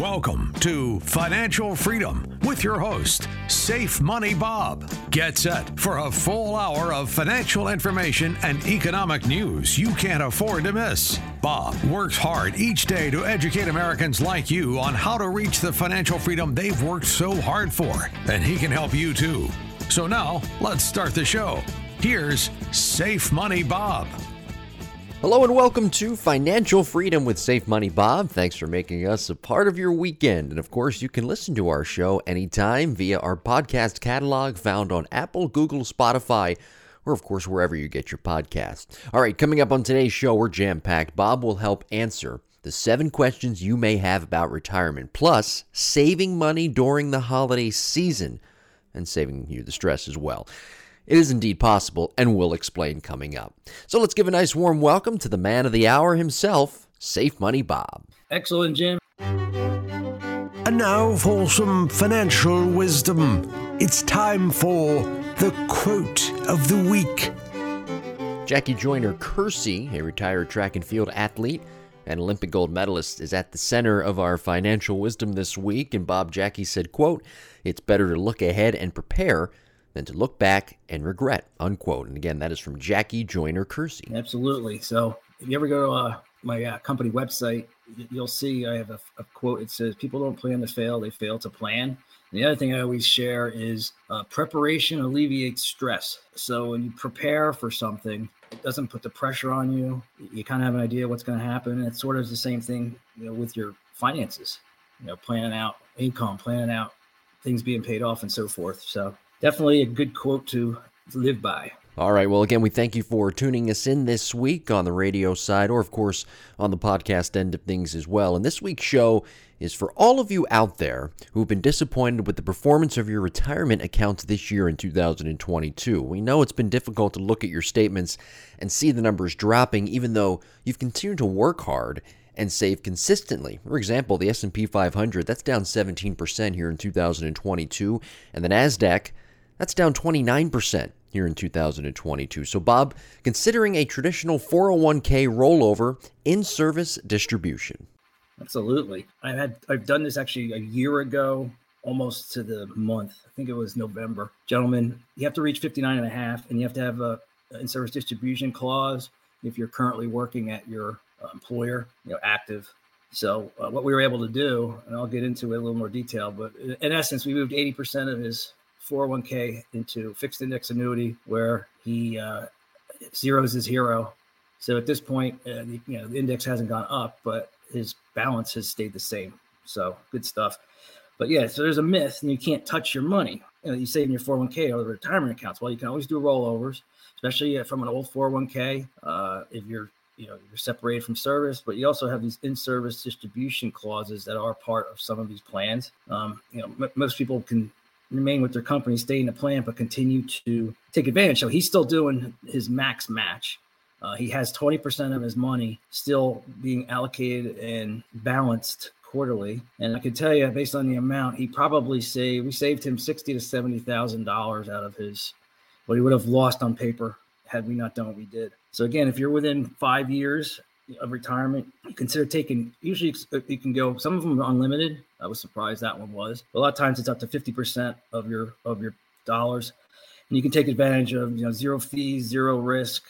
Welcome to Financial Freedom with your host, Safe Money Bob. Get set for a full hour of financial information and economic news you can't afford to miss. Bob works hard each day to educate Americans like you on how to reach the financial freedom they've worked so hard for, and he can help you too. So now, let's start the show. Here's Safe Money Bob. Hello and welcome to Financial Freedom with Safe Money Bob. Thanks for making us a part of your weekend. And of course, you can listen to our show anytime via our podcast catalog found on Apple, Google, Spotify, or of course, wherever you get your podcasts. All right, coming up on today's show, we're jam packed. Bob will help answer the seven questions you may have about retirement, plus saving money during the holiday season and saving you the stress as well. It is indeed possible, and we'll explain coming up. So let's give a nice warm welcome to the man of the hour himself, Safe Money Bob. Excellent, Jim. And now for some financial wisdom. It's time for the quote of the week. Jackie Joyner Kersee, a retired track and field athlete and Olympic gold medalist, is at the center of our financial wisdom this week. And Bob Jackie said, quote, It's better to look ahead and prepare than to look back and regret, unquote. And again, that is from Jackie Joyner Kersee. Absolutely. So if you ever go to uh, my uh, company website, you'll see I have a, a, quote. It says, People don't plan to fail, they fail to plan. And the other thing I always share is uh, preparation alleviates stress. So when you prepare for something, it doesn't put the pressure on you. You kind of have an idea what's going to happen. And it's sort of the same thing you know, with your finances, you know, planning out income, planning out things being paid off and so forth. So definitely a good quote to live by. All right. Well, again, we thank you for tuning us in this week on the radio side, or of course on the podcast end of things as well. And this week's show is for all of you out there who've been disappointed with the performance of your retirement accounts this year in 2022. We know it's been difficult to look at your statements and see the numbers dropping, even though you've continued to work hard and save consistently. For example, the S&P 500 that's down 17% here in 2022, and the Nasdaq that's down 29% here in 2022. So, Bob, considering a traditional 401k rollover in service distribution. Absolutely. I had I've done this actually a year ago, almost to the month. I think it was November. Gentlemen, you have to reach 59 and a half and you have to have a in service distribution clause if you're currently working at your uh, employer, you know, active. So uh, what we were able to do, and I'll get into it a little more detail, but in essence, we moved 80% of his 401k into fixed index annuity where he uh, zeros his hero. So at this point, uh, you know, the index hasn't gone up, but his balance has stayed the same. So good stuff. But yeah, so there's a myth, and you can't touch your money. You know, you save in your 401k or the retirement accounts. Well, you can always do rollovers, especially from an old 401k. Uh, if you're you know you're separated from service but you also have these in-service distribution clauses that are part of some of these plans um, you know m- most people can remain with their company, stay in the plan, but continue to take advantage. So he's still doing his max match. Uh, he has 20% of his money still being allocated and balanced quarterly. And I can tell you, based on the amount, he probably saved, we saved him 60 to $70,000 out of his, what he would have lost on paper had we not done what we did. So again, if you're within five years of retirement, consider taking. Usually, you can go. Some of them are unlimited. I was surprised that one was. a lot of times, it's up to fifty percent of your of your dollars, and you can take advantage of you know zero fees, zero risk,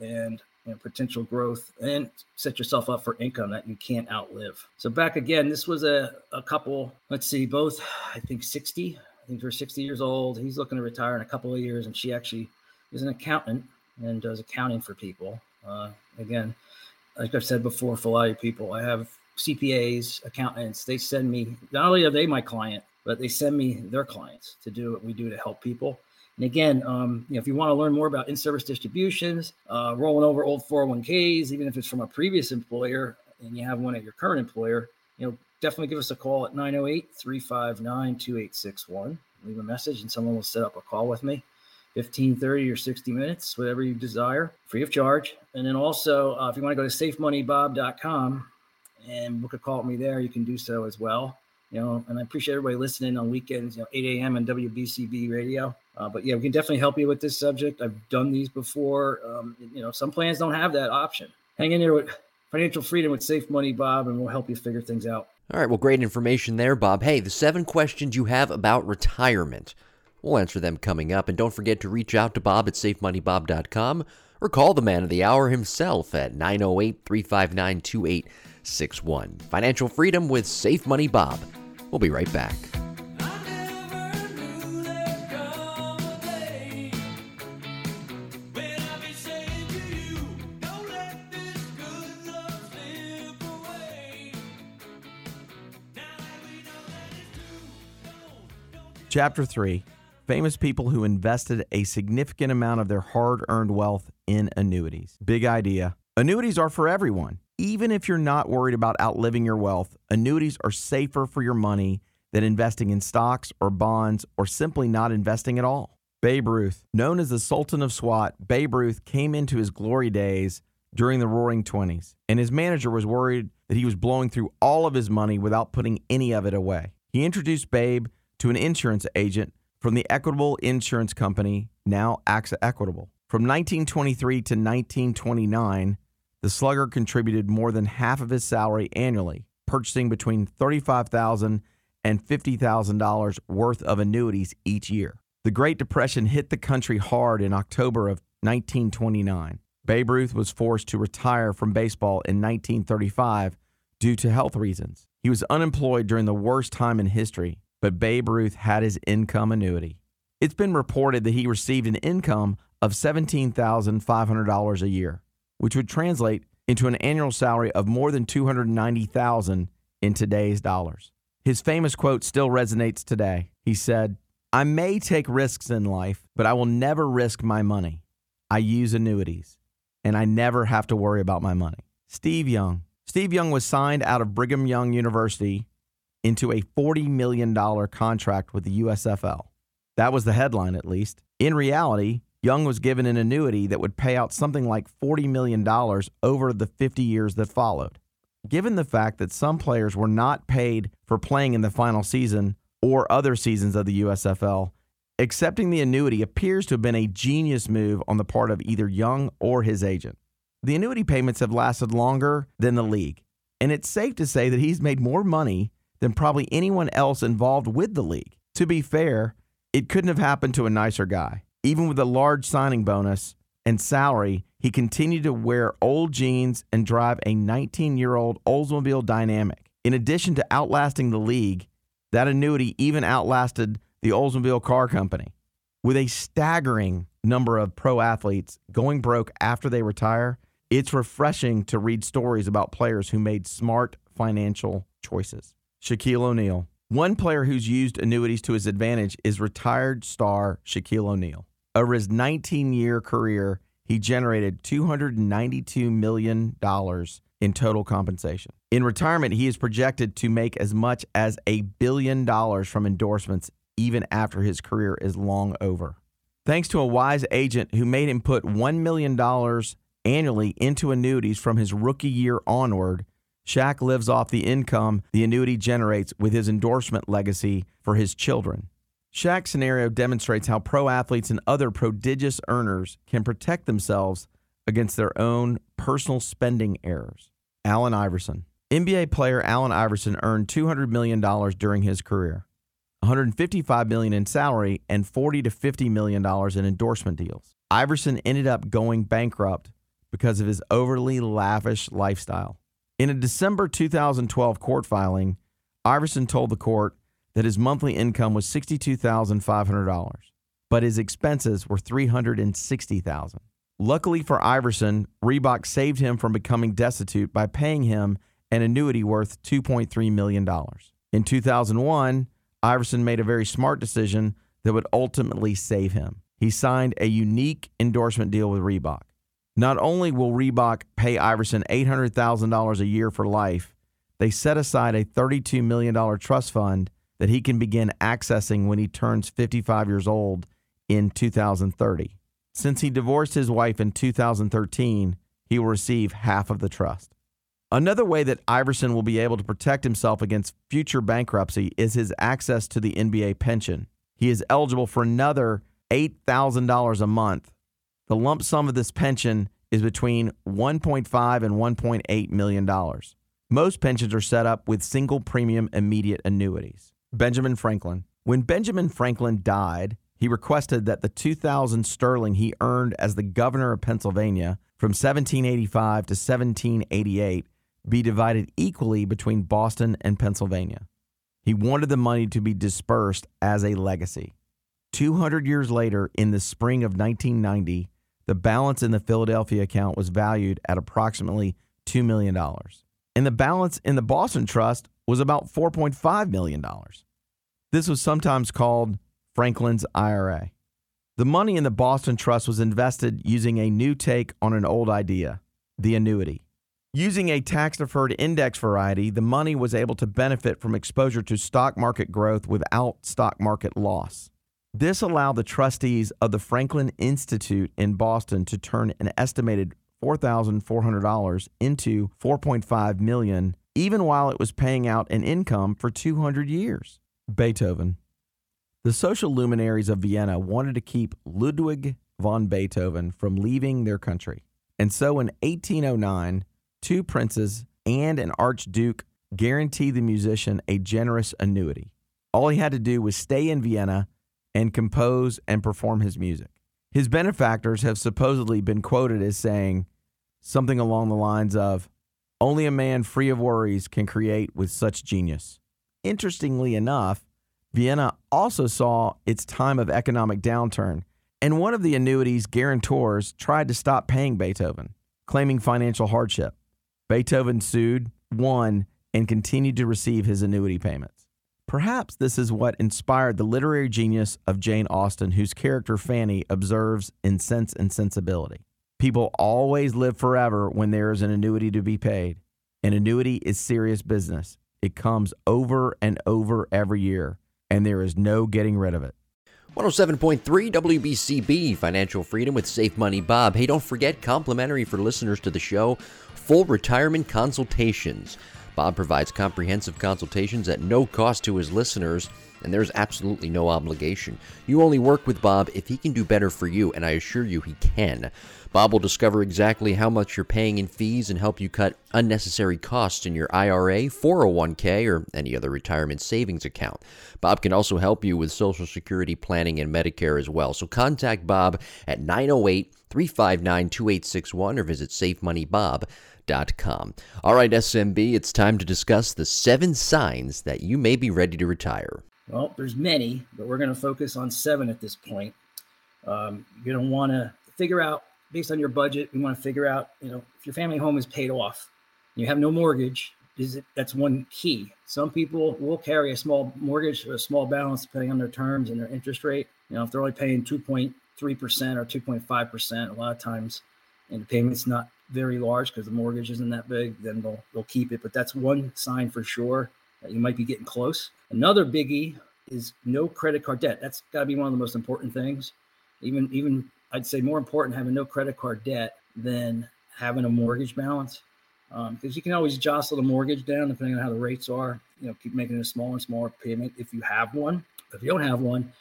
and you know, potential growth, and set yourself up for income that you can't outlive. So back again, this was a a couple. Let's see, both I think sixty. I think they're sixty years old. He's looking to retire in a couple of years, and she actually is an accountant and does accounting for people. Uh, again, like I've said before, for a lot of people, I have CPAs, accountants. They send me not only are they my client, but they send me their clients to do what we do to help people. And again, um, you know, if you want to learn more about in-service distributions, uh, rolling over old 401ks, even if it's from a previous employer and you have one at your current employer, you know, definitely give us a call at 908-359-2861. Leave a message and someone will set up a call with me. 15, 30, or 60 minutes, whatever you desire, free of charge. And then also, uh, if you want to go to safemoneybob.com and book a call with me there, you can do so as well. You know, and I appreciate everybody listening on weekends, you know, 8 a.m. on WBCB radio. Uh, but yeah, we can definitely help you with this subject. I've done these before. Um, you know, some plans don't have that option. Hang in there with financial freedom with Safe Money Bob, and we'll help you figure things out. All right, well, great information there, Bob. Hey, the seven questions you have about retirement. We'll answer them coming up. And don't forget to reach out to Bob at safemoneybob.com or call the man of the hour himself at 908 359 2861. Financial freedom with Safe Money Bob. We'll be right back. Chapter 3 Famous people who invested a significant amount of their hard earned wealth in annuities. Big idea. Annuities are for everyone. Even if you're not worried about outliving your wealth, annuities are safer for your money than investing in stocks or bonds or simply not investing at all. Babe Ruth, known as the Sultan of SWAT, Babe Ruth came into his glory days during the roaring 20s, and his manager was worried that he was blowing through all of his money without putting any of it away. He introduced Babe to an insurance agent from the Equitable Insurance Company, now AXA Equitable. From 1923 to 1929, the slugger contributed more than half of his salary annually, purchasing between $35,000 and $50,000 worth of annuities each year. The Great Depression hit the country hard in October of 1929. Babe Ruth was forced to retire from baseball in 1935 due to health reasons. He was unemployed during the worst time in history but Babe Ruth had his income annuity. It's been reported that he received an income of $17,500 a year, which would translate into an annual salary of more than 290,000 in today's dollars. His famous quote still resonates today. He said, "I may take risks in life, but I will never risk my money. I use annuities, and I never have to worry about my money." Steve Young. Steve Young was signed out of Brigham Young University into a $40 million contract with the USFL. That was the headline, at least. In reality, Young was given an annuity that would pay out something like $40 million over the 50 years that followed. Given the fact that some players were not paid for playing in the final season or other seasons of the USFL, accepting the annuity appears to have been a genius move on the part of either Young or his agent. The annuity payments have lasted longer than the league, and it's safe to say that he's made more money than probably anyone else involved with the league. To be fair, it couldn't have happened to a nicer guy. Even with a large signing bonus and salary, he continued to wear old jeans and drive a 19 year old Oldsmobile Dynamic. In addition to outlasting the league, that annuity even outlasted the Oldsmobile Car Company. With a staggering number of pro athletes going broke after they retire, it's refreshing to read stories about players who made smart financial choices. Shaquille O'Neal. One player who's used annuities to his advantage is retired star Shaquille O'Neal. Over his 19 year career, he generated $292 million in total compensation. In retirement, he is projected to make as much as a billion dollars from endorsements even after his career is long over. Thanks to a wise agent who made him put $1 million annually into annuities from his rookie year onward, Shaq lives off the income the annuity generates with his endorsement legacy for his children. Shaq's scenario demonstrates how pro athletes and other prodigious earners can protect themselves against their own personal spending errors. Allen Iverson. NBA player Allen Iverson earned $200 million during his career, 155 million in salary, and 40 to $50 million in endorsement deals. Iverson ended up going bankrupt because of his overly lavish lifestyle. In a December 2012 court filing, Iverson told the court that his monthly income was $62,500, but his expenses were $360,000. Luckily for Iverson, Reebok saved him from becoming destitute by paying him an annuity worth $2.3 million. In 2001, Iverson made a very smart decision that would ultimately save him. He signed a unique endorsement deal with Reebok. Not only will Reebok pay Iverson $800,000 a year for life, they set aside a $32 million trust fund that he can begin accessing when he turns 55 years old in 2030. Since he divorced his wife in 2013, he will receive half of the trust. Another way that Iverson will be able to protect himself against future bankruptcy is his access to the NBA pension. He is eligible for another $8,000 a month. The lump sum of this pension is between 1.5 and 1.8 million dollars. Most pensions are set up with single premium immediate annuities. Benjamin Franklin. When Benjamin Franklin died, he requested that the 2000 sterling he earned as the governor of Pennsylvania from 1785 to 1788 be divided equally between Boston and Pennsylvania. He wanted the money to be dispersed as a legacy. 200 years later, in the spring of 1990, the balance in the Philadelphia account was valued at approximately $2 million. And the balance in the Boston Trust was about $4.5 million. This was sometimes called Franklin's IRA. The money in the Boston Trust was invested using a new take on an old idea the annuity. Using a tax deferred index annuity, the money was able to benefit from exposure to stock market growth without stock market loss. This allowed the trustees of the Franklin Institute in Boston to turn an estimated $4,400 into 4.5 million even while it was paying out an income for 200 years. Beethoven. The social luminaries of Vienna wanted to keep Ludwig von Beethoven from leaving their country. And so in 1809, two princes, and an archduke guaranteed the musician a generous annuity. All he had to do was stay in Vienna and compose and perform his music. His benefactors have supposedly been quoted as saying something along the lines of, Only a man free of worries can create with such genius. Interestingly enough, Vienna also saw its time of economic downturn, and one of the annuity's guarantors tried to stop paying Beethoven, claiming financial hardship. Beethoven sued, won, and continued to receive his annuity payments. Perhaps this is what inspired the literary genius of Jane Austen, whose character Fanny observes in Sense and Sensibility. People always live forever when there is an annuity to be paid. An annuity is serious business. It comes over and over every year, and there is no getting rid of it. 107.3 WBCB Financial Freedom with Safe Money Bob. Hey, don't forget, complimentary for listeners to the show, full retirement consultations. Bob provides comprehensive consultations at no cost to his listeners, and there's absolutely no obligation. You only work with Bob if he can do better for you, and I assure you he can. Bob will discover exactly how much you're paying in fees and help you cut unnecessary costs in your IRA, 401k, or any other retirement savings account. Bob can also help you with Social Security planning and Medicare as well. So contact Bob at 908 359 2861 or visit safemoneybob.com. All right, SMB, it's time to discuss the seven signs that you may be ready to retire. Well, there's many, but we're going to focus on seven at this point. Um, you're going to want to figure out based on your budget, you want to figure out, you know, if your family home is paid off, you have no mortgage, is it that's one key. Some people will carry a small mortgage or a small balance depending on their terms and their interest rate. You know, if they're only paying 2.3% or 2.5%, a lot of times, and the payment's not very large because the mortgage isn't that big, then they'll they'll keep it. But that's one sign for sure that you might be getting close. Another biggie is no credit card debt. That's got to be one of the most important things. Even even I'd say more important having no credit card debt than having a mortgage balance because um, you can always jostle the mortgage down depending on how the rates are. You know, keep making a smaller and smaller payment if you have one. If you don't have one,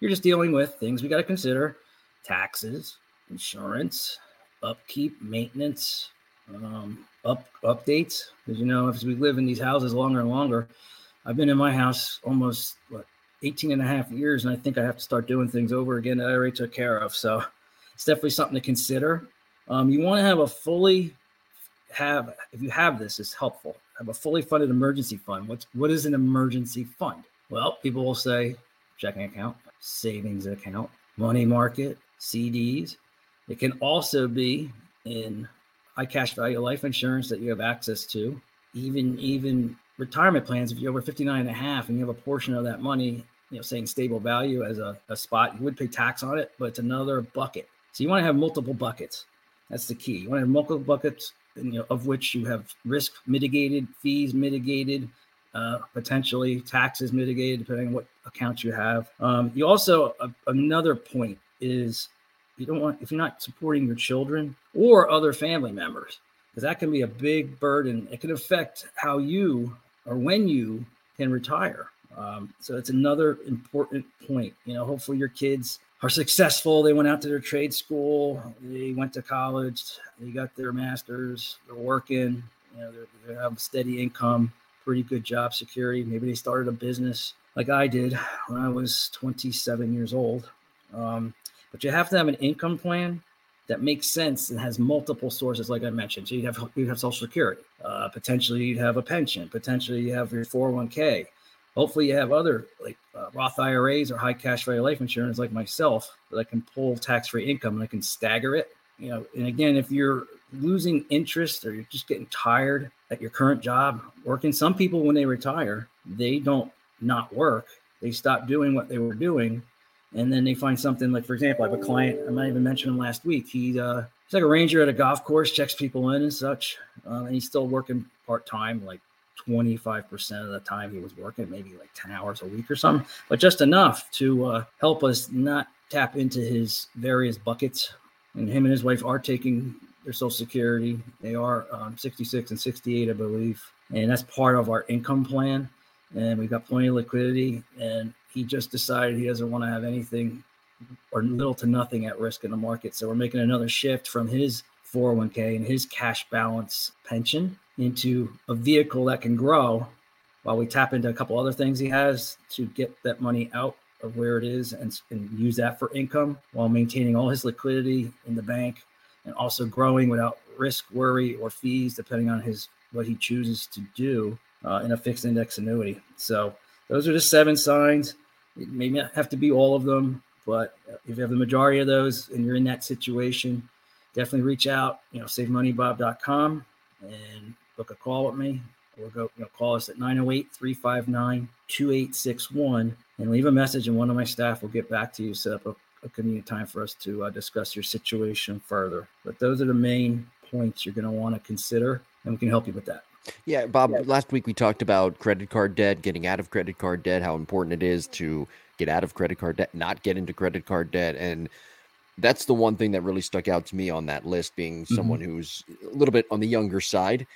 you're just dealing with things we got to consider: taxes, insurance, upkeep, maintenance, um, up updates. Because you know, as we live in these houses longer and longer, I've been in my house almost what 18 and a half years, and I think I have to start doing things over again that I already took care of. So it's definitely something to consider. Um, you want to have a fully have if you have this, it's helpful. Have a fully funded emergency fund. What's what is an emergency fund? Well, people will say checking account, savings account, money market, CDs. It can also be in high cash value life insurance that you have access to, even even retirement plans. If you're over 59 and a half and you have a portion of that money, you know, saying stable value as a, a spot, you would pay tax on it, but it's another bucket. So you want to have multiple buckets. That's the key. You want to have multiple buckets, you know, of which you have risk mitigated, fees mitigated, uh, potentially taxes mitigated depending on what accounts you have. Um, you also uh, another point is you don't want if you're not supporting your children or other family members because that can be a big burden. It can affect how you or when you can retire. Um, so it's another important point. You know, hopefully your kids are successful. They went out to their trade school, they went to college, they got their masters, they're working, you know, they have steady income, pretty good job security. Maybe they started a business like I did when I was 27 years old. Um, but you have to have an income plan that makes sense and has multiple sources, like I mentioned. So you'd have you have Social Security, uh, potentially you'd have a pension, potentially you have your 401k, hopefully you have other like uh, Roth IRAs or high cash value life insurance like myself that I can pull tax free income and I can stagger it. You know, and again, if you're losing interest or you're just getting tired at your current job working, some people when they retire, they don't not work. They stop doing what they were doing, and then they find something like, for example, I have a client. I might even mention him last week. He uh, he's like a ranger at a golf course, checks people in and such, uh, and he's still working part time, like 25% of the time he was working, maybe like 10 hours a week or something, but just enough to uh, help us not tap into his various buckets. And him and his wife are taking their Social Security. They are um, 66 and 68, I believe. And that's part of our income plan. And we've got plenty of liquidity. And he just decided he doesn't want to have anything or little to nothing at risk in the market. So we're making another shift from his 401k and his cash balance pension into a vehicle that can grow while we tap into a couple other things he has to get that money out of where it is and, and use that for income while maintaining all his liquidity in the bank and also growing without risk, worry, or fees, depending on his what he chooses to do uh, in a fixed index annuity. So those are the seven signs. It may not have to be all of them, but if you have the majority of those and you're in that situation, definitely reach out. You know, safemoneybob.com and book a call with me or go you know, call us at 908-359-2861 and leave a message and one of my staff will get back to you set up a, a convenient time for us to uh, discuss your situation further but those are the main points you're going to want to consider and we can help you with that yeah bob yeah. last week we talked about credit card debt getting out of credit card debt how important it is to get out of credit card debt not get into credit card debt and that's the one thing that really stuck out to me on that list being mm-hmm. someone who's a little bit on the younger side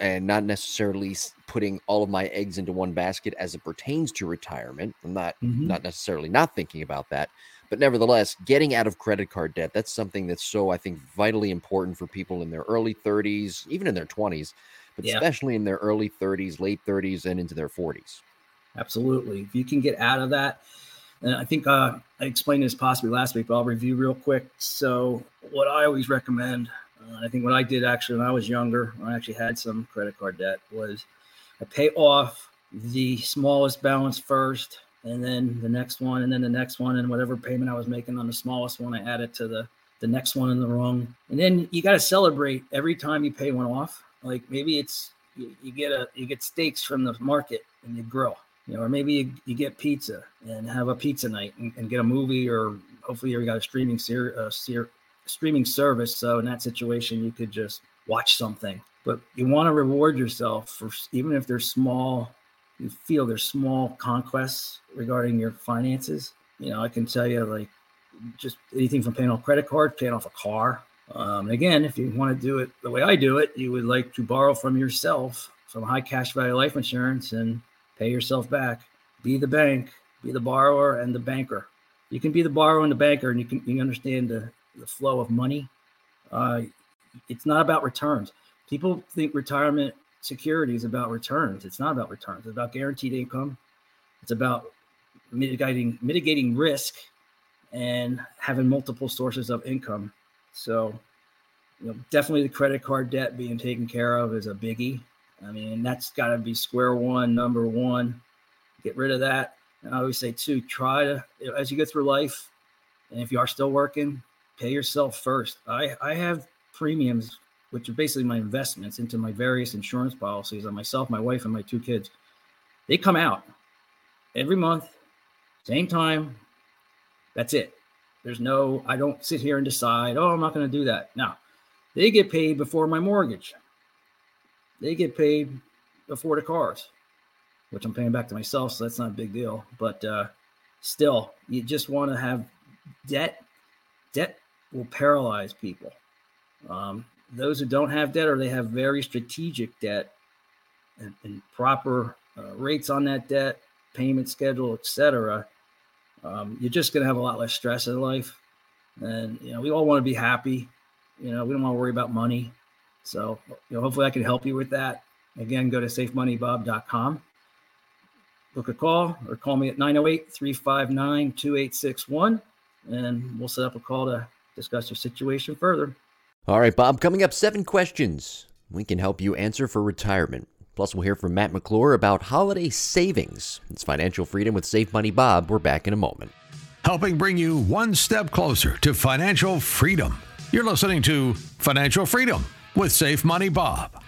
and not necessarily putting all of my eggs into one basket as it pertains to retirement. I'm not mm-hmm. not necessarily not thinking about that, but nevertheless, getting out of credit card debt, that's something that's so I think vitally important for people in their early 30s, even in their 20s, but yeah. especially in their early 30s, late 30s and into their 40s. Absolutely. If you can get out of that, and I think uh, I explained this possibly last week, but I'll review real quick. So, what I always recommend uh, I think what I did actually when I was younger, when I actually had some credit card debt, was I pay off the smallest balance first, and then the next one, and then the next one, and whatever payment I was making on the smallest one, I add it to the the next one in the rung. And then you got to celebrate every time you pay one off. Like maybe it's you, you, get a you get steaks from the market and you grill, you know, or maybe you, you get pizza and have a pizza night and, and get a movie, or hopefully you got a streaming ser- uh, ser- streaming service. So in that situation, you could just watch something. But you want to reward yourself for even if they're small, you feel they're small conquests regarding your finances. You know, I can tell you like just anything from paying off credit card, paying off a car. Um, again, if you want to do it the way I do it, you would like to borrow from yourself some high cash value life insurance and pay yourself back. Be the bank, be the borrower and the banker. You can be the borrower and the banker, and you can you understand the the flow of money. Uh, it's not about returns. People think retirement security is about returns. It's not about returns. It's about guaranteed income. It's about mitigating mitigating risk and having multiple sources of income. So, you know, definitely the credit card debt being taken care of is a biggie. I mean, that's got to be square one, number one. Get rid of that. And I always say, too, try to, as you go through life, and if you are still working, pay yourself first. I, I have premiums, which are basically my investments into my various insurance policies on myself, my wife, and my two kids. They come out every month, same time. That's it. There's no, I don't sit here and decide, oh, I'm not going to do that. Now, they get paid before my mortgage. They get paid before the cars. which I'm paying back to myself, so that's not a big deal. But uh, still, you just want to have debt. Debt will paralyze people. Um, those who don't have debt or they have very strategic debt and, and proper uh, rates on that debt, payment schedule, etc., um, you're just going to have a lot less stress in life. And you know, we all want to be happy. You know, we don't want to worry about money. So, you know, hopefully, I can help you with that. Again, go to safemoneybob.com, book a call, or call me at 908 359 2861, and we'll set up a call to discuss your situation further. All right, Bob, coming up, seven questions we can help you answer for retirement. Plus, we'll hear from Matt McClure about holiday savings. It's Financial Freedom with Safe Money Bob. We're back in a moment. Helping bring you one step closer to financial freedom. You're listening to Financial Freedom with Safe Money Bob.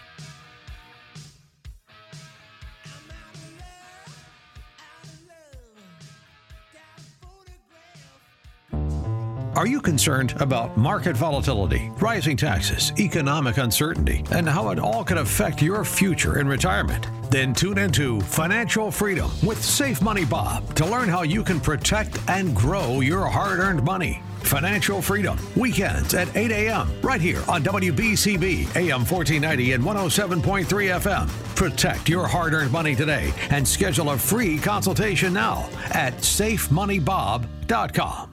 Are you concerned about market volatility, rising taxes, economic uncertainty, and how it all can affect your future in retirement? Then tune into Financial Freedom with Safe Money Bob to learn how you can protect and grow your hard earned money. Financial Freedom, weekends at 8 a.m., right here on WBCB, AM 1490 and 107.3 FM. Protect your hard earned money today and schedule a free consultation now at safemoneybob.com.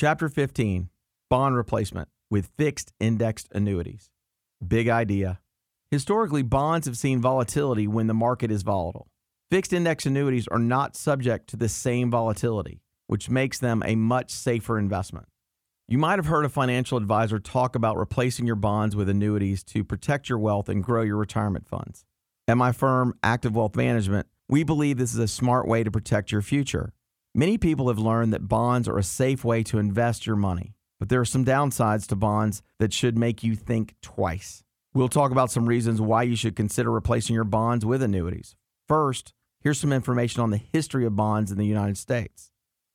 Chapter 15 Bond Replacement with Fixed Indexed Annuities. Big idea. Historically, bonds have seen volatility when the market is volatile. Fixed index annuities are not subject to the same volatility, which makes them a much safer investment. You might have heard a financial advisor talk about replacing your bonds with annuities to protect your wealth and grow your retirement funds. At my firm, Active Wealth Management, we believe this is a smart way to protect your future. Many people have learned that bonds are a safe way to invest your money, but there are some downsides to bonds that should make you think twice. We'll talk about some reasons why you should consider replacing your bonds with annuities. First, here's some information on the history of bonds in the United States.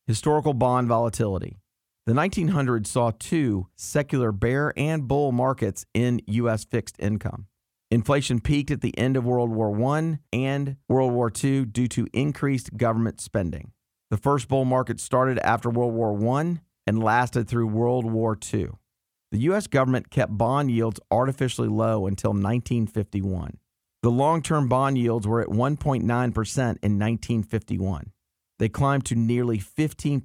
Historical bond volatility. The 1900s saw two secular bear and bull markets in U.S. fixed income. Inflation peaked at the end of World War I and World War II due to increased government spending. The first bull market started after World War I and lasted through World War II. The U.S. government kept bond yields artificially low until 1951. The long term bond yields were at 1.9% in 1951. They climbed to nearly 15%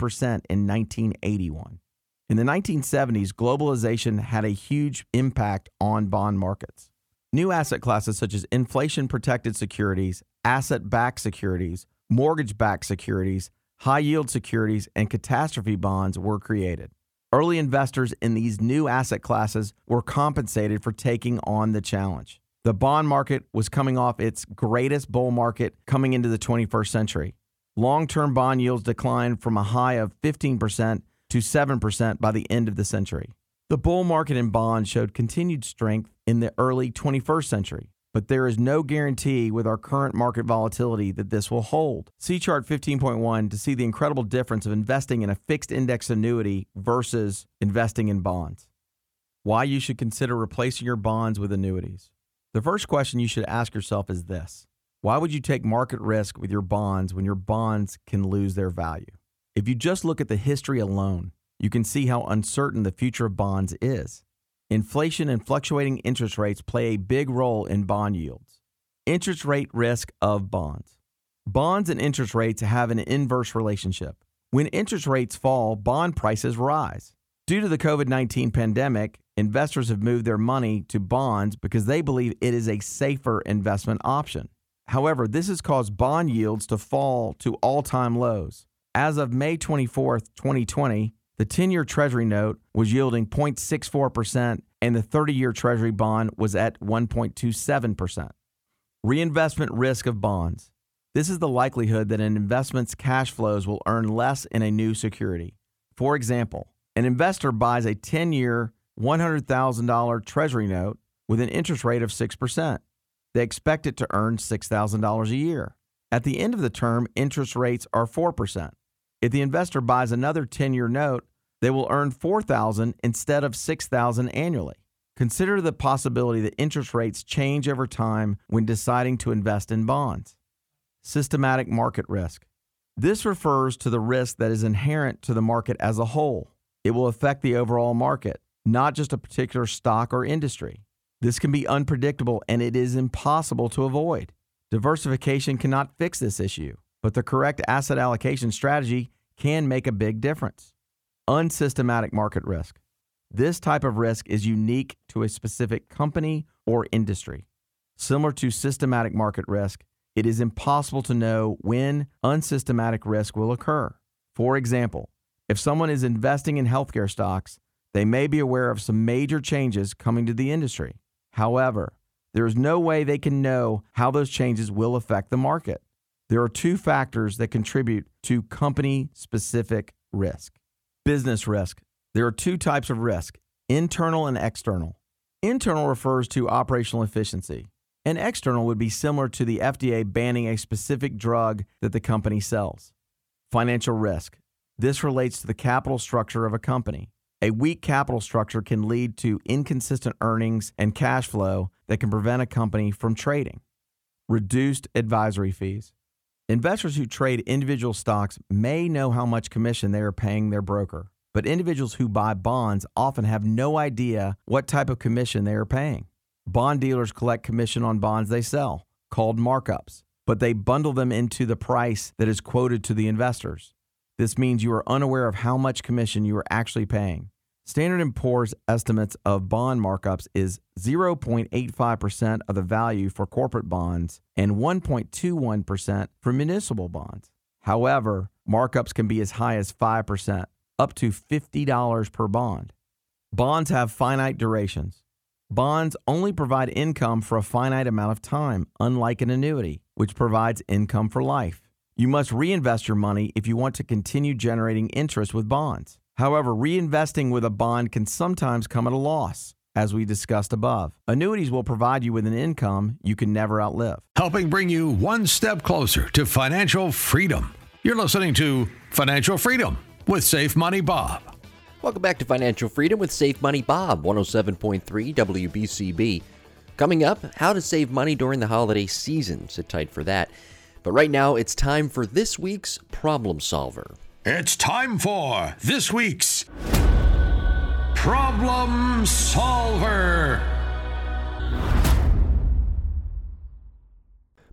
in 1981. In the 1970s, globalization had a huge impact on bond markets. New asset classes such as inflation protected securities, asset backed securities, mortgage backed securities, high yield securities, and catastrophe bonds were created. Early investors in these new asset classes were compensated for taking on the challenge. The bond market was coming off its greatest bull market coming into the 21st century. Long term bond yields declined from a high of 15% to 7% by the end of the century. The bull market in bonds showed continued strength in the early 21st century but there is no guarantee with our current market volatility that this will hold. See chart 15.1 to see the incredible difference of investing in a fixed index annuity versus investing in bonds. Why you should consider replacing your bonds with annuities. The first question you should ask yourself is this Why would you take market risk with your bonds when your bonds can lose their value? If you just look at the history alone, you can see how uncertain the future of bonds is. Inflation and fluctuating interest rates play a big role in bond yields. Interest rate risk of bonds. Bonds and interest rates have an inverse relationship. When interest rates fall, bond prices rise. Due to the COVID 19 pandemic, investors have moved their money to bonds because they believe it is a safer investment option. However, this has caused bond yields to fall to all time lows. As of May 24, 2020, the 10 year Treasury note was yielding 0.64%, and the 30 year Treasury bond was at 1.27%. Reinvestment risk of bonds. This is the likelihood that an investment's cash flows will earn less in a new security. For example, an investor buys a 10 year, $100,000 Treasury note with an interest rate of 6%. They expect it to earn $6,000 a year. At the end of the term, interest rates are 4%. If the investor buys another 10 year note they will earn 4000 instead of 6000 annually. Consider the possibility that interest rates change over time when deciding to invest in bonds. systematic market risk. This refers to the risk that is inherent to the market as a whole. It will affect the overall market, not just a particular stock or industry. This can be unpredictable and it is impossible to avoid. Diversification cannot fix this issue, but the correct asset allocation strategy can make a big difference. Unsystematic market risk. This type of risk is unique to a specific company or industry. Similar to systematic market risk, it is impossible to know when unsystematic risk will occur. For example, if someone is investing in healthcare stocks, they may be aware of some major changes coming to the industry. However, there is no way they can know how those changes will affect the market. There are two factors that contribute to company specific risk. Business risk. There are two types of risk internal and external. Internal refers to operational efficiency, and external would be similar to the FDA banning a specific drug that the company sells. Financial risk. This relates to the capital structure of a company. A weak capital structure can lead to inconsistent earnings and cash flow that can prevent a company from trading. Reduced advisory fees. Investors who trade individual stocks may know how much commission they are paying their broker, but individuals who buy bonds often have no idea what type of commission they are paying. Bond dealers collect commission on bonds they sell, called markups, but they bundle them into the price that is quoted to the investors. This means you are unaware of how much commission you are actually paying. Standard & Poor's estimates of bond markups is 0.85% of the value for corporate bonds and 1.21% for municipal bonds. However, markups can be as high as 5%, up to $50 per bond. Bonds have finite durations. Bonds only provide income for a finite amount of time, unlike an annuity, which provides income for life. You must reinvest your money if you want to continue generating interest with bonds. However, reinvesting with a bond can sometimes come at a loss, as we discussed above. Annuities will provide you with an income you can never outlive. Helping bring you one step closer to financial freedom. You're listening to Financial Freedom with Safe Money Bob. Welcome back to Financial Freedom with Safe Money Bob, 107.3 WBCB. Coming up, how to save money during the holiday season. Sit tight for that. But right now, it's time for this week's Problem Solver. It's time for this week's Problem Solver.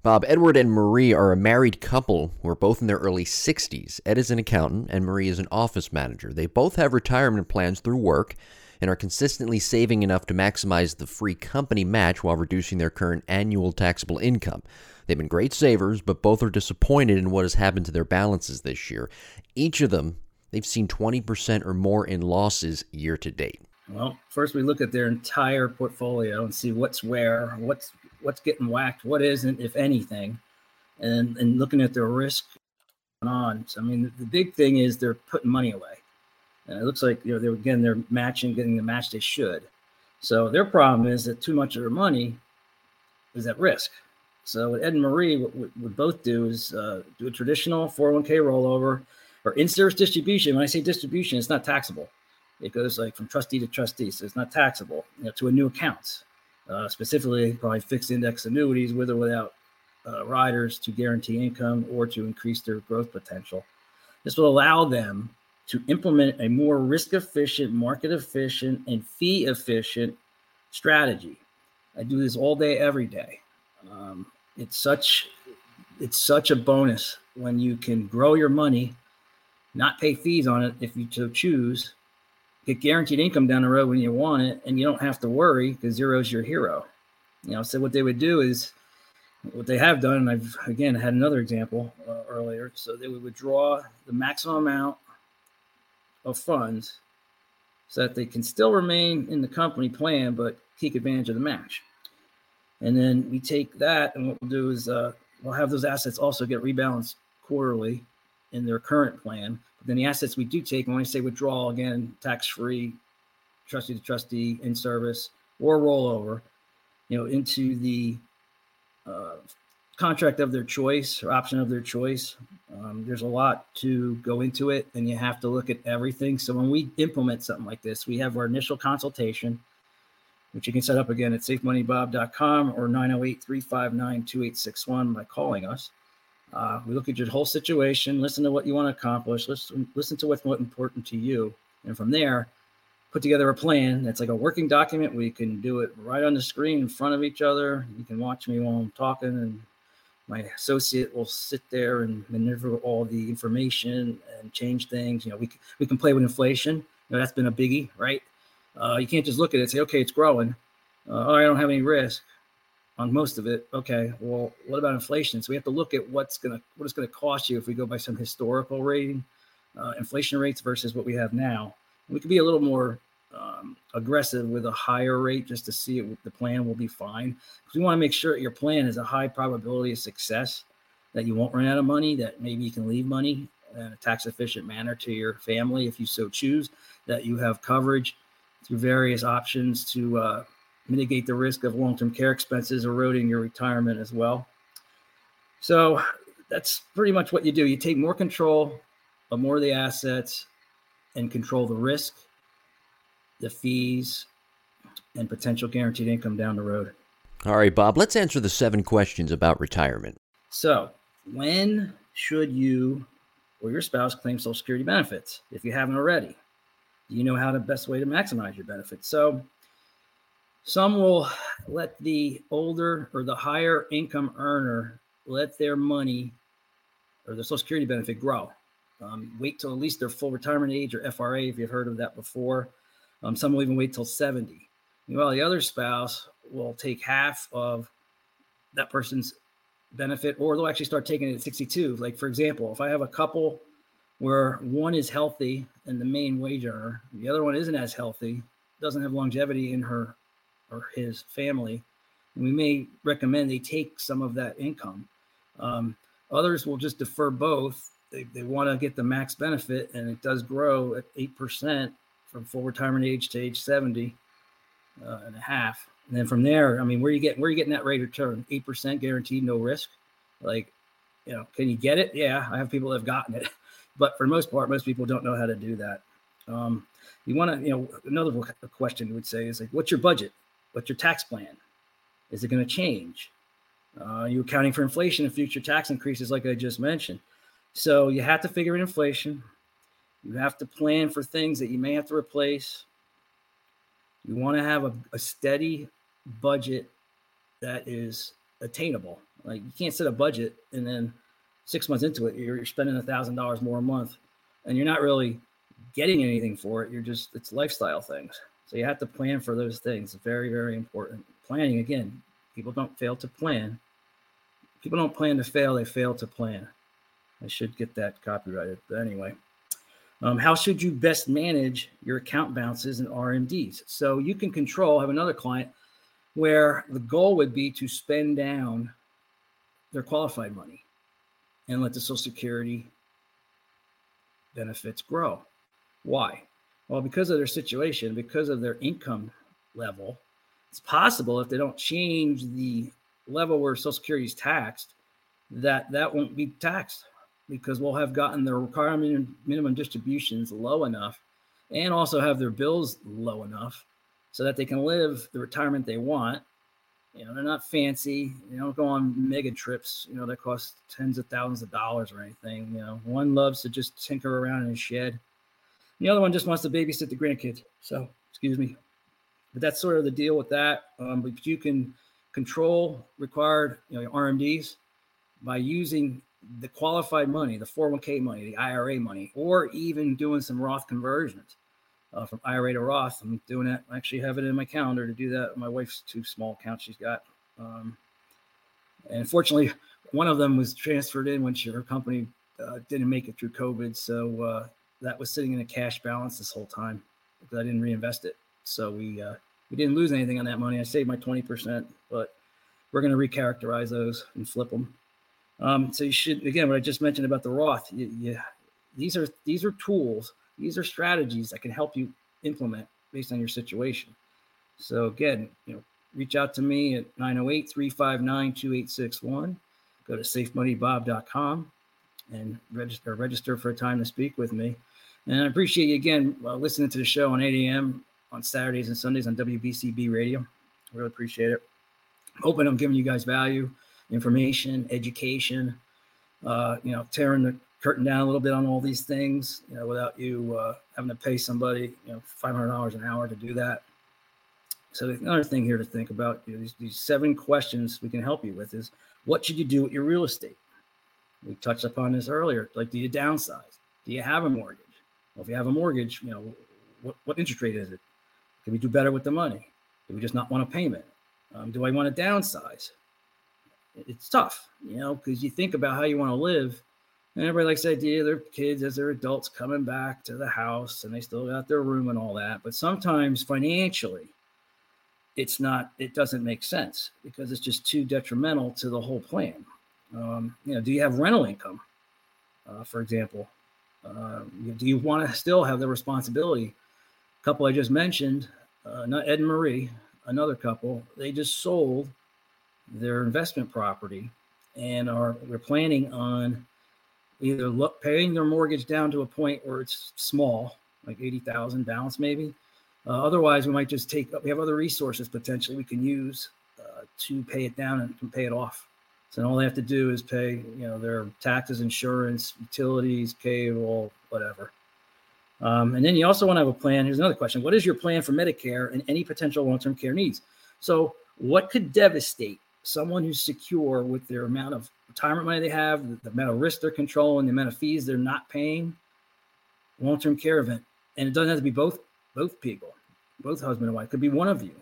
Bob, Edward and Marie are a married couple who are both in their early 60s. Ed is an accountant and Marie is an office manager. They both have retirement plans through work and are consistently saving enough to maximize the free company match while reducing their current annual taxable income. They've been great savers, but both are disappointed in what has happened to their balances this year. Each of them, they've seen 20% or more in losses year to date. Well, first we look at their entire portfolio and see what's where, what's what's getting whacked, what isn't, if anything, and and looking at their risk on. So I mean, the, big thing is they're putting money away, and it looks like you know they're again they're matching, getting the match they should. So their problem is that too much of their money is at risk. So what Ed and Marie what would both do is uh, do a traditional 401k rollover or in-service distribution. When I say distribution, it's not taxable. It goes like from trustee to trustee, so it's not taxable. You know, to a new account, uh, specifically probably fixed index annuities with or without uh, riders to guarantee income or to increase their growth potential. This will allow them to implement a more risk efficient, market efficient, and fee efficient strategy. I do this all day, every day. Um, it's such it's such a bonus when you can grow your money, not pay fees on it if you so choose, get guaranteed income down the road when you want it, and you don't have to worry because zero's your hero. You know, so what they would do is what they have done, and I've again had another example uh, earlier. So they would withdraw the maximum amount of funds so that they can still remain in the company plan but take advantage of the match. And then we take that, and what we'll do is uh, we'll have those assets also get rebalanced quarterly in their current plan. But then the assets we do take, when I say withdrawal, again, tax free, trustee to trustee, in service, or rollover, you know, into the uh, contract of their choice or option of their choice. Um, there's a lot to go into it, and you have to look at everything. So when we implement something like this, we have our initial consultation which you can set up again at safemoneybob.com or 908 359 2861 by calling us. Uh, we look at your whole situation, listen to what you want to accomplish, listen, listen to what's important to you. And from there, put together a plan that's like a working document. We can do it right on the screen in front of each other. You can watch me while I'm talking, and my associate will sit there and maneuver all the information and change things. You know, we we can play with inflation. You know, that's been a biggie, right? Uh, you can't just look at it and say, okay, it's growing. Uh, oh, I don't have any risk on most of it. Okay, well, what about inflation? So we have to look at what's gonna what it's gonna cost you if we go by some historical rating, uh, inflation rates versus what we have now. We could be a little more um, aggressive with a higher rate just to see if the plan will be fine. Because we want to make sure your plan is a high probability of success, that you won't run out of money, that maybe you can leave money in a tax efficient manner to your family if you so choose, that you have coverage through various options to uh, mitigate the risk of long term care expenses eroding your retirement as well. So that's pretty much what you do. You take more control of more of the assets and control the risk the fees, and potential guaranteed income down the road. All right, Bob, let's answer the seven questions about retirement. So, when should you or your spouse claim Social Security benefits if you haven't already? You know how the best way to maximize your benefits? So, some will let the older or the higher income earner let their money or their Social Security benefit grow. Um, wait till at least their full retirement age or FRA if you've heard of that before. Um, some will even wait till 70. Well, the other spouse will take half of that person's benefit, or they'll actually start taking it at 62. Like, for example, if I have a couple where one is healthy and the main wage earner, the other one isn't as healthy, doesn't have longevity in her or his family, we may recommend they take some of that income. Um, others will just defer both. They, they want to get the max benefit, and it does grow at 8% from full retirement age to age 70 uh, and a half. And then from there, I mean, where you get where you getting that rate of return? Eight percent guaranteed, no risk. Like, you know, can you get it? Yeah, I have people that have gotten it, but for most part, most people don't know how to do that. Um, you want to, you know, another question would say is like, what's your budget? What's your tax plan? Is it going to change? Uh, are you accounting for inflation and future tax increases, like I just mentioned? So you have to figure in inflation. You have to plan for things that you may have to replace. You want to have a, a steady budget that is attainable. Like you can't set a budget and then six months into it, you're spending a thousand dollars more a month and you're not really getting anything for it. You're just, it's lifestyle things. So you have to plan for those things. Very, very important. Planning, again, people don't fail to plan. People don't plan to fail, they fail to plan. I should get that copyrighted. But anyway. Um, how should you best manage your account balances and RMDs? So you can control, I have another client where the goal would be to spend down their qualified money and let the Social Security benefits grow. Why? Well, because of their situation, because of their income level, it's possible if they don't change the level where Social Security is taxed, that that won't be taxed because we'll have gotten their requirement minimum distributions low enough and also have their bills low enough so that they can live the retirement they want. You know, they're not fancy. They don't go on mega trips, you know, that cost tens of thousands of dollars or anything. You know, one loves to just tinker around in his shed. The other one just wants to babysit the grandkids. So, excuse me. But that's sort of the deal with that. Um, but you can control required, you know, RMDs by using the qualified money, the 401k money, the IRA money, or even doing some Roth conversions uh, from IRA to Roth. I'm doing that. I actually have it in my calendar to do that. My wife's two small accounts she's got. Um, and fortunately, one of them was transferred in when she, her company uh, didn't make it through COVID. So uh, that was sitting in a cash balance this whole time because I didn't reinvest it. So we uh, we didn't lose anything on that money. I saved my 20%, but we're going to recharacterize those and flip them. Um, so you should again what I just mentioned about the Roth. You, these are these are tools. These are strategies that can help you implement based on your situation. So again, you know, reach out to me at 908-359-2861. Go to safemoneybob.com and register register for a time to speak with me. And I appreciate you again uh, listening to the show on 8 a.m. on Saturdays and Sundays on WBCB radio. Really appreciate it. Hoping I'm giving you guys value information, education, uh, you know, tearing the curtain down a little bit on all these things, you know, without you uh, having to pay somebody, you know, five hundred dollars an hour to do that. So another thing here to think about, you know, these, these seven questions we can help you with is what should you do with your real estate? We touched upon this earlier. Like, do you downsize? Do you have a mortgage? Well, if you have a mortgage, you know, what, what interest rate is it? Can we do better with the money? Do we just not want a payment? Um, do I want to downsize? It's tough, you know, because you think about how you want to live. And everybody likes the idea of their kids as their adults coming back to the house and they still got their room and all that. But sometimes financially, it's not, it doesn't make sense because it's just too detrimental to the whole plan. Um, you know, do you have rental income, uh, for example? Uh, do you want to still have the responsibility? A couple I just mentioned, uh, not Ed and Marie, another couple, they just sold their investment property and are we're planning on either look, paying their mortgage down to a point where it's small, like 80,000 balance maybe. Uh, otherwise, we might just take, we have other resources potentially we can use uh, to pay it down and, and pay it off. So all they have to do is pay, you know, their taxes, insurance, utilities, cable, whatever. Um, and then you also want to have a plan. Here's another question: What is your plan for Medicare and any potential long-term care needs? So, what could devastate someone who's secure with their amount of retirement money they have, the, the amount of risk they're controlling, the amount of fees they're not paying? Long-term care event, and it doesn't have to be both both people, both husband and wife. It could be one of you.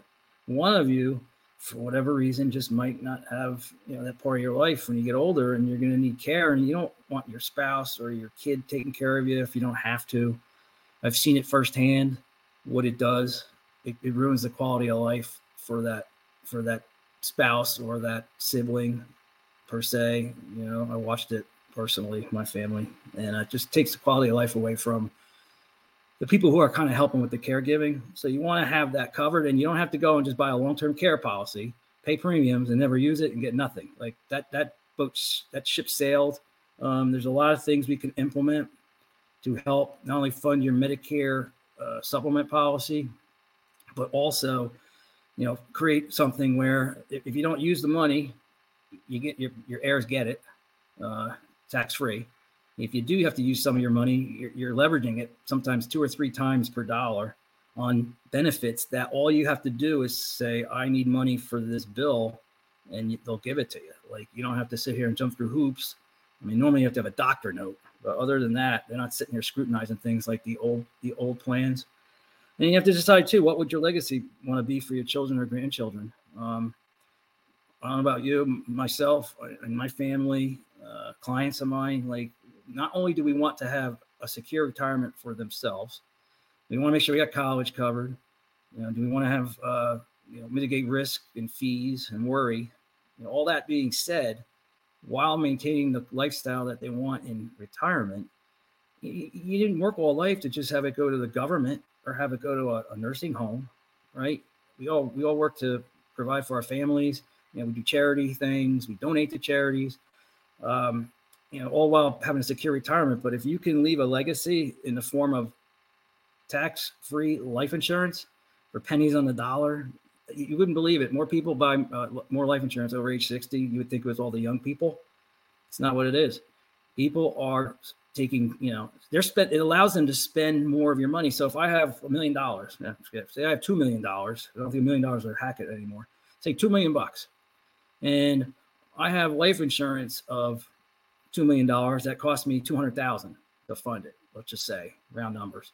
One of you for whatever reason just might not have you know that part of your life when you get older and you're going to need care and you don't want your spouse or your kid taking care of you if you don't have to i've seen it firsthand what it does it, it ruins the quality of life for that for that spouse or that sibling per se you know i watched it personally my family and it just takes the quality of life away from the people who are kind of helping with the caregiving. So you want to have that covered, and you don't have to go and just buy a long-term care policy, pay premiums, and never use it and get nothing. Like that that boat that ship sailed. Um, there's a lot of things we can implement to help not only fund your Medicare uh, supplement policy, but also, you know, create something where if, if, you don't use the money, you get your your heirs get it uh, tax free if you do have to use some of your money, you're, you're, leveraging it sometimes two or three times per dollar on benefits that all you have to do is say, I need money for this bill, and they'll give it to you. Like you don't have to sit here and jump through hoops. I mean, normally you have to have a doctor note, but other than that, they're not sitting here scrutinizing things like the old the old plans. And you have to decide too, what would your legacy want to be for your children or grandchildren? Um, I don't know about you, myself, and my family, uh, clients of mine. Like not only do we want to have a secure retirement for themselves, we want to make sure we got college covered. You know, do we want to have uh, you know mitigate risk and fees and worry? You know, all that being said, while maintaining the lifestyle that they want in retirement, you, you didn't work all life to just have it go to the government or have it go to a, a nursing home, right? We all we all work to provide for our families. You know, we do charity things, we donate to charities. Um, you know, all while having a secure retirement. But if you can leave a legacy in the form of tax free life insurance for pennies on the dollar, you wouldn't believe it. More people buy uh, more life insurance over age 60. You would think it was all the young people. It's not what it is. People are taking, you know, they're spent, it allows them to spend more of your money. So if I have a million dollars, say I have $2 million, I don't think a million dollars would hack it anymore. Say 2 million bucks. And I have life insurance of $2 million. That cost me 200000 to fund it, let's just say, round numbers.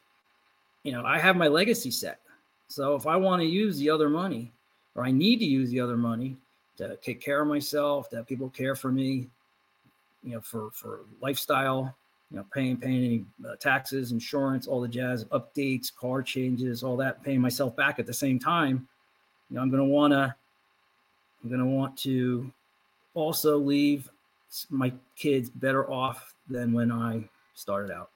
You know, I have my legacy set. So if I want to use the other money, or I need to use the other money to take care of myself, to have people care for me, you know, for for lifestyle, you know, paying paying any uh, taxes, insurance, all the jazz, updates, car changes, all that, paying myself back at the same time. You know, I'm going to want to, I'm going to want to also leave my kids better off than when I started out.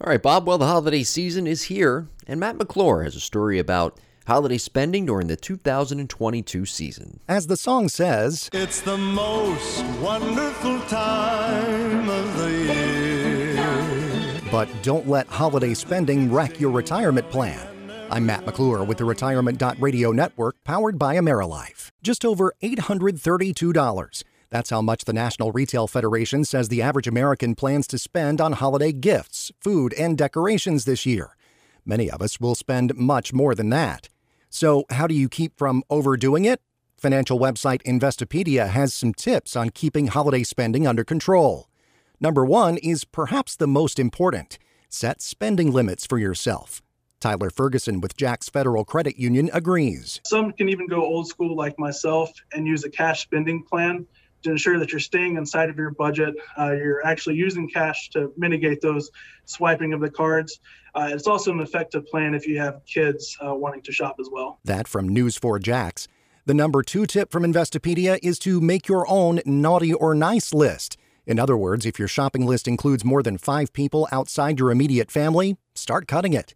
All right, Bob. Well, the holiday season is here, and Matt McClure has a story about holiday spending during the 2022 season. As the song says, It's the most wonderful time of the year. But don't let holiday spending wreck your retirement plan. I'm Matt McClure with the Retirement Radio Network, powered by AmeriLife. Just over $832 That's how much the National Retail Federation says the average American plans to spend on holiday gifts, food, and decorations this year. Many of us will spend much more than that. So, how do you keep from overdoing it? Financial website Investopedia has some tips on keeping holiday spending under control. Number one is perhaps the most important set spending limits for yourself. Tyler Ferguson with JAX Federal Credit Union agrees. Some can even go old school like myself and use a cash spending plan to ensure that you're staying inside of your budget. Uh, you're actually using cash to mitigate those swiping of the cards. Uh, it's also an effective plan if you have kids uh, wanting to shop as well. That from News 4 Jax. The number two tip from Investopedia is to make your own naughty or nice list. In other words, if your shopping list includes more than five people outside your immediate family, start cutting it.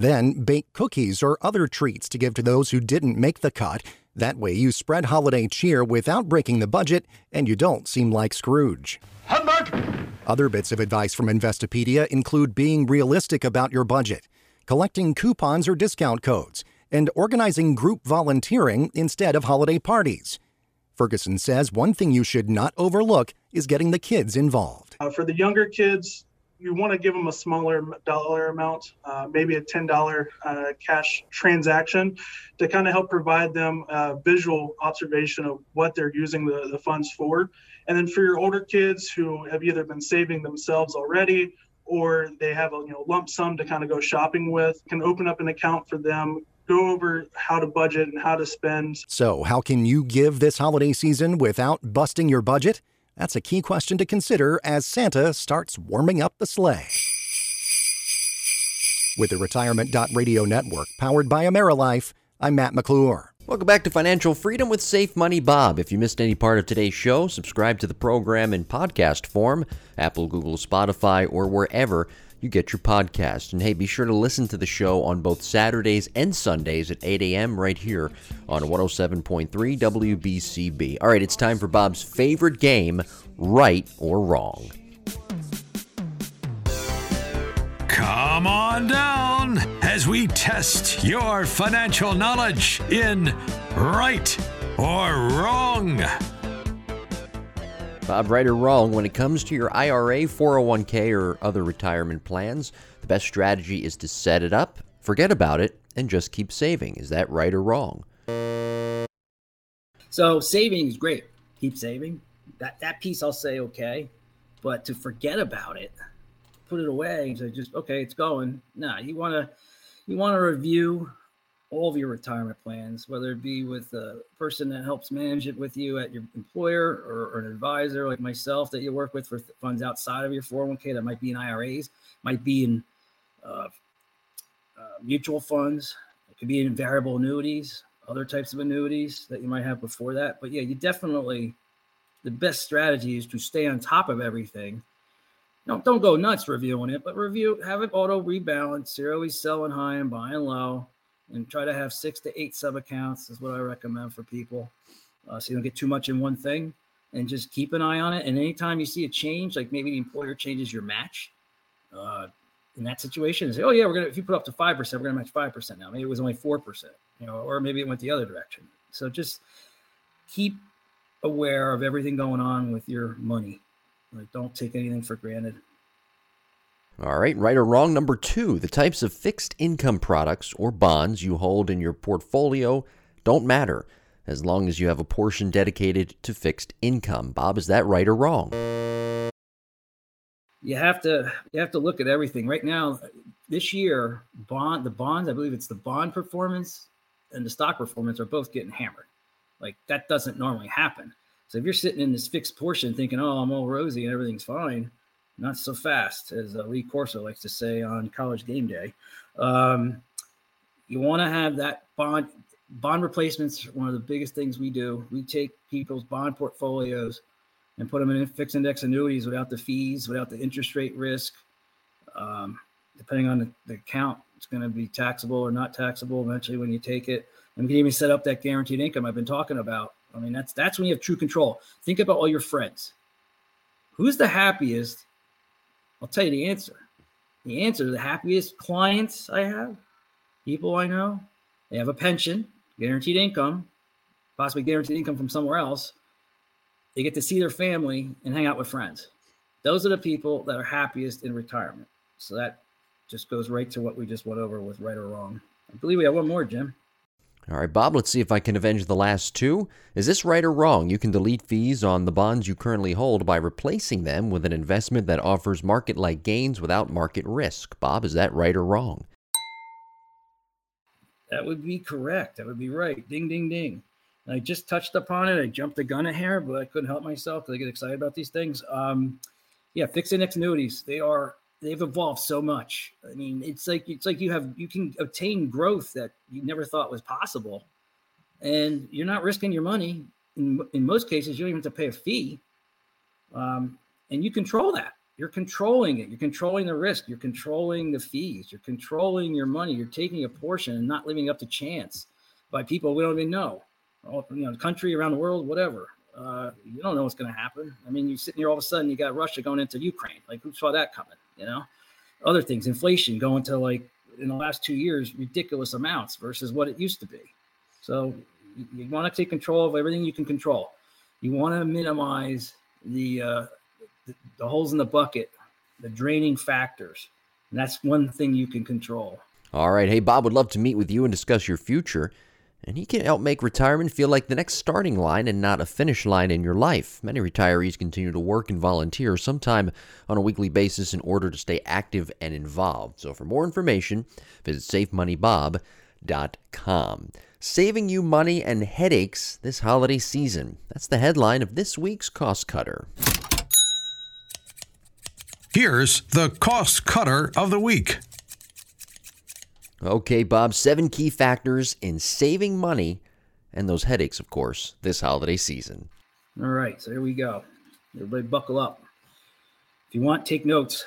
Then bake cookies or other treats to give to those who didn't make the cut. That way, you spread holiday cheer without breaking the budget, and you don't seem like Scrooge. Humbug! Other bits of advice from Investopedia include being realistic about your budget, collecting coupons or discount codes, and organizing group volunteering instead of holiday parties. Ferguson says one thing you should not overlook is getting the kids involved. Uh, for the younger kids, you want to give them a smaller dollar amount, uh, maybe a $10 uh, cash transaction to kind of help provide them a visual observation of what they're using the, the funds for. And then for your older kids who have either been saving themselves already or they have a you know lump sum to kind of go shopping with, can open up an account for them, go over how to budget and how to spend. So, how can you give this holiday season without busting your budget? That's a key question to consider as Santa starts warming up the sleigh. With the Retirement Radio Network powered by AmeriLife, I'm Matt McClure. Welcome back to Financial Freedom with Safe Money Bob. If you missed any part of today's show, subscribe to the program in podcast form, Apple, Google, Spotify, or wherever you get your podcast. And hey, be sure to listen to the show on both Saturdays and Sundays at 8 a.m. right here on 107.3 WBCB. All right, it's time for Bob's favorite game, Right or Wrong. Come on down as we test your financial knowledge in Right or Wrong. Bob, right or wrong, when it comes to your IRA, 401k, or other retirement plans, the best strategy is to set it up, forget about it, and just keep saving. Is that right or wrong? So saving is great. Keep saving. That that piece I'll say okay, but to forget about it, put it away, say just okay, it's going. Nah, you want to you want to review all of your retirement plans, whether it be with a person that helps manage it with you at your employer or, or, an advisor like myself that you work with for funds outside of your 401k that might be in IRAs, might be in uh, uh, mutual funds, it could be in variable annuities, other types of annuities that you might have before that. But yeah, you definitely, the best strategy is to stay on top of everything. Don't, don't go nuts reviewing it, but review, have it auto rebalance. You're always selling high and buying low and try to have six to eight sub accounts is what I recommend for people. Uh, so you don't get too much in one thing and just keep an eye on it. And anytime you see a change, like maybe the employer changes your match uh, in that situation, say, oh yeah, we're gonna if you put up to five percent, we're gonna match five percent now. Maybe it was only four percent, you know, or maybe it went the other direction. So just keep aware of everything going on with your money. Like don't take anything for granted. All right, right or wrong. Number two, the types of fixed income products or bonds you hold in your portfolio don't matter as long as you have a portion dedicated to fixed income. Bob, is that right or wrong? You have to you have to look at everything. Right now, this year, bond the bonds, I believe it's the bond performance and the stock performance are both getting hammered. Like that doesn't normally happen. So if you're sitting in this fixed portion thinking, "Oh, I'm all rosy and everything's fine," not so fast, as uh, Lee Corso likes to say on College Game Day. Um, you want to have that bond bond replacements. One of the biggest things we do. We take people's bond portfolios and put them in fixed index annuities without the fees, without the interest rate risk. Um, depending on the, the account, it's going to be taxable or not taxable eventually when you take it. And we can even set up that guaranteed income I've been talking about. I mean, that's that's when you have true control. Think about all your friends. Who's the happiest I'll tell you the answer. The answer the happiest clients I have, people I know, they have a pension, guaranteed income, possibly guaranteed income from somewhere else. they get to see their family and hang out with friends. Those are the people that are happiest in retirement. So that just goes right to what we just went over with right or wrong. I believe we have one more, Jim. All right, Bob, let's see if I can avenge the last two. Is this right or wrong? You can delete fees on the bonds you currently hold by replacing them with an investment that offers market like gains without market risk. Bob, is that right or wrong? That would be correct. That would be right. Ding, ding, ding. I just touched upon it. I jumped the gun a hair, but I couldn't help myself because I get excited about these things. Um, yeah, fixed index annuities. They are they've evolved so much. I mean, it's like it's like you have you can obtain growth that you never thought was possible, and you're not risking your money. In in most cases, you don't even have to pay a fee, um, and you control that. You're controlling it. You're controlling the risk. You're controlling the fees. You're controlling your money. You're taking a portion and not living up to chance by people we don't even know, all, you know, the country around the world, whatever. Uh, you don't know what's going to happen. I mean, you're sitting here all of a sudden, you got Russia going into Ukraine. Like, who saw that coming? You know, other things, inflation going to like in the last two years, ridiculous amounts versus what it used to be. So you, want to take control of everything you can control. You want to minimize the, uh, the the holes in the bucket, the draining factors. And that's one thing you can control. All right. Hey, Bob would love to meet with you and discuss your future and he can help make retirement feel like the next starting line and not a finish line in your life. Many retirees continue to work and volunteer sometime on a weekly basis in order to stay active and involved. So for more information, visit safemoneybob.com. Saving you money and headaches this holiday season. That's the headline of this week's Cost Cutter. Here's the Cost Cutter of the Week. Okay, Bob, seven key factors in saving money and those headaches, of course, this holiday season. All right, so here we go. Everybody buckle up. If you want, take notes.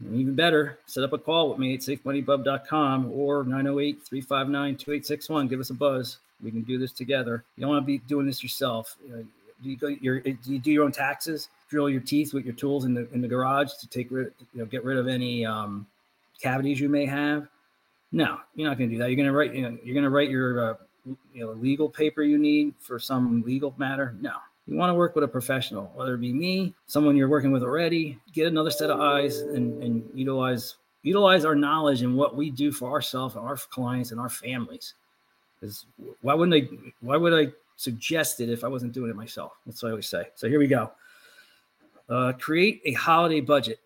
And even better, set up a call with me at safemoneybob.com or 908 359 2861. Give us a buzz. We can do this together. You don't want to be doing this yourself. You do you go your do you do your own taxes? Drill your teeth with your tools in the in the garage to take rid, you know, get rid of any um, cavities you may have. No, you're not going to do that. You're going to write, you know, you're going to write your, uh, you know, legal paper you need for some legal matter. No, you want to work with a professional, whether it be me, someone you're working with already. Get another set of eyes and, and utilize utilize our knowledge and what we do for ourselves and our clients and our families. Because why wouldn't I? Why would I suggest it if I wasn't doing it myself? That's what I always say. So here we go. Uh, create a holiday budget.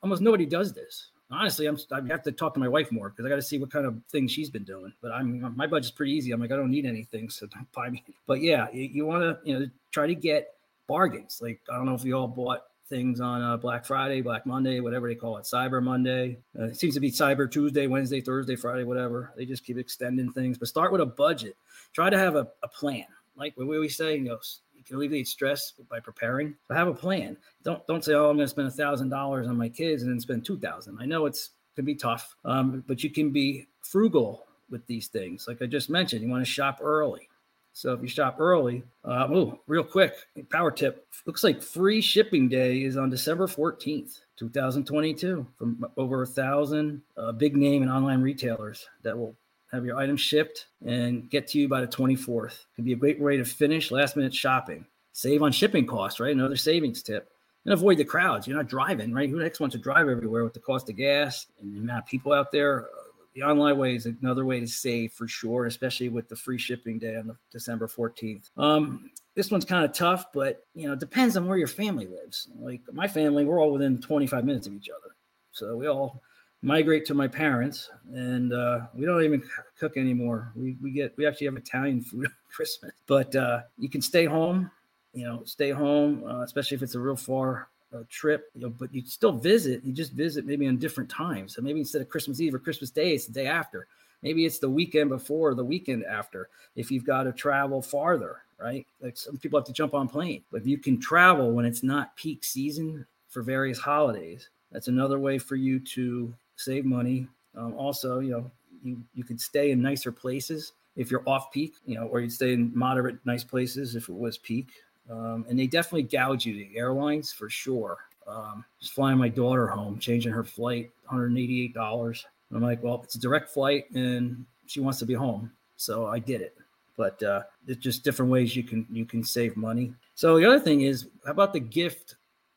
Almost nobody does this honestly, I'm I have to talk to my wife more because I got to see what kind of things she's been doing. But I'm my budget's pretty easy. I'm like I don't need anything, so don't buy me. But yeah, you, you want to you know try to get bargains. Like I don't know if you all bought things on uh, Black Friday, Black Monday, whatever they call it, Cyber Monday. Uh, it seems to be Cyber Tuesday, Wednesday, Thursday, Friday, whatever. They just keep extending things. But start with a budget. Try to have a, a plan. Like we always say, you know, can alleviate stress by preparing. But have a plan. Don't don't say, "Oh, I'm going to spend a thousand dollars on my kids and then spend two thousand. I know it's can be tough, um, but you can be frugal with these things. Like I just mentioned, you want to shop early. So if you shop early, uh, oh, real quick, power tip. Looks like free shipping day is on December 14th, 2022, from over a thousand uh, big name and online retailers that will have your items shipped and get to you by the 24th. Could be a great way to finish last minute shopping. Save on shipping costs, right? Another savings tip. And avoid the crowds. You're not driving, right? Who next wants to drive everywhere with the cost of gas and the amount of people out there? The online way is another way to save for sure, especially with the free shipping day on December 14th. Um, this one's kind of tough, but you know, it depends on where your family lives. Like my family, we're all within 25 minutes of each other. So we all migrate to my parents, and uh, we don't even cook anymore. We we get we actually have Italian food on Christmas, but uh, you can stay home. You know, stay home, uh, especially if it's a real far uh, trip. You know, but you still visit. You just visit maybe on different times. So maybe instead of Christmas Eve or Christmas Day, it's the day after. Maybe it's the weekend before, or the weekend after. If you've got to travel farther, right? Like some people have to jump on plane, but if you can travel when it's not peak season for various holidays, that's another way for you to save money. Um, also, you know, you, you could stay in nicer places if you're off peak, you know, or you'd stay in moderate, nice places if it was peak. Um, and they definitely gouge you, the airlines for sure. Um, just flying my daughter home, changing her flight, $188. I'm like, well, it's a direct flight and she wants to be home. So I did it. But uh, it's just different ways you can you can save money. So the other thing is, how about the gift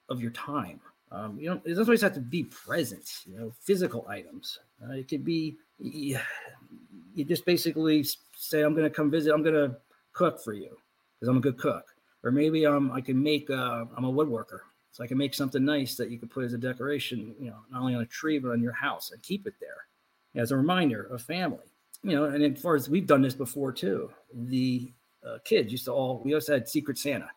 of your time? Um, you know, it doesn't always have to be present. You know, physical items. Uh, it could be you, you just basically say, "I'm going to come visit. I'm going to cook for you because I'm a good cook." Or maybe um, I can make. Uh, I'm a woodworker, so I can make something nice that you could put as a decoration. You know, not only on a tree but on your house and keep it there as a reminder of family. You know, and as far as we've done this before too, the uh, kids used to all. We also had Secret Santa,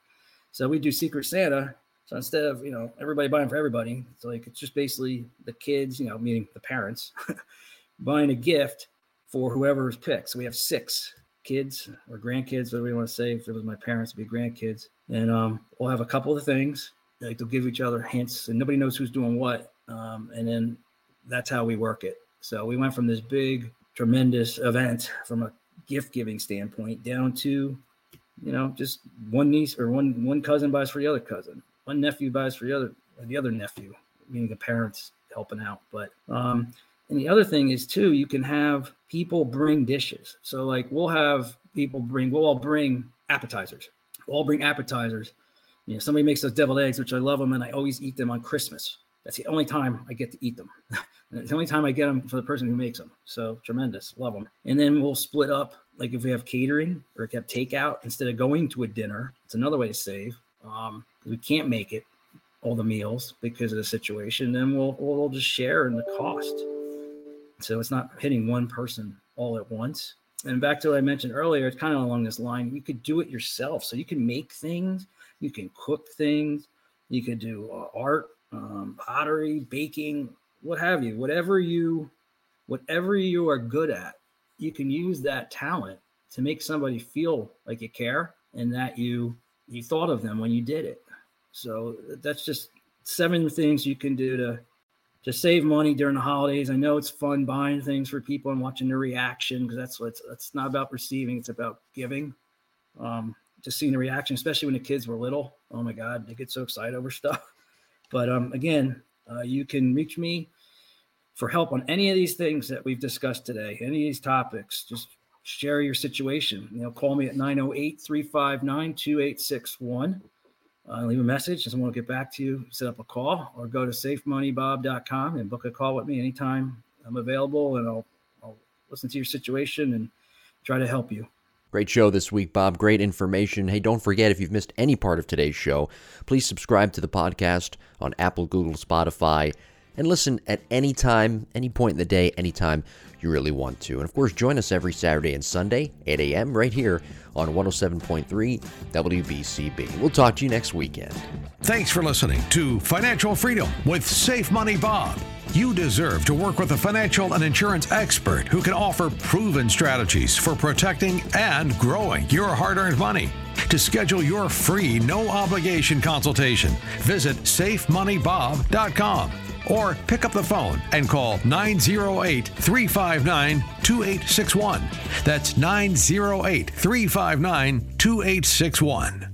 so we do Secret Santa so instead of you know everybody buying for everybody, it's like it's just basically the kids, you know, meaning the parents, buying a gift for whoever's picked. So we have six kids or grandkids, whatever you want to say. If it was my parents, it'd be grandkids, and um, we'll have a couple of things like they'll give each other hints, and nobody knows who's doing what, um, and then that's how we work it. So we went from this big, tremendous event from a gift giving standpoint down to you know just one niece or one one cousin buys for the other cousin one nephew buys for the other the other nephew, meaning the parents helping out. But um, and the other thing is too, you can have people bring dishes. So like we'll have people bring, we'll all bring appetizers. We'll all bring appetizers. You know, somebody makes those deviled eggs, which I love them, and I always eat them on Christmas. That's the only time I get to eat them. it's the only time I get them for the person who makes them. So tremendous, love them. And then we'll split up, like if we have catering or if we have takeout, instead of going to a dinner, it's another way to save. Um, we can't make it all the meals because of the situation, then we'll we'll just share in the cost. So it's not hitting one person all at once. And back to what I mentioned earlier, it's kind of along this line. You could do it yourself. So you can make things, you can cook things, you could do uh, art, um, pottery, baking, what have you. Whatever you, whatever you are good at, you can use that talent to make somebody feel like you care and that you you thought of them when you did it. So that's just seven things you can do to to save money during the holidays. I know it's fun buying things for people and watching their reaction because that's what's it's not about receiving; it's about giving. Um, just seeing the reaction, especially when the kids were little. Oh my God, they get so excited over stuff. But um, again, uh, you can reach me for help on any of these things that we've discussed today, any of these topics. Just share your situation. You know, call me at 908 359 2861 uh, leave a message. Doesn't want to get back to you, set up a call or go to safemoneybob.com and book a call with me anytime I'm available and I'll, I'll listen to your situation and try to help you. Great show this week, Bob. Great information. Hey, don't forget if you've missed any part of today's show, please subscribe to the podcast on Apple, Google, Spotify, and listen at any time, any point in the day, anytime you really want to. And of course, join us every Saturday and Sunday, 8 a.m., right here on 107.3 WBCB. We'll talk to you next weekend. Thanks for listening to Financial Freedom with Safe Money Bob. You deserve to work with a financial and insurance expert who can offer proven strategies for protecting and growing your hard earned money. To schedule your free, no obligation consultation, visit safemoneybob.com or pick up the phone and call 908 359 2861. That's 908 359 2861.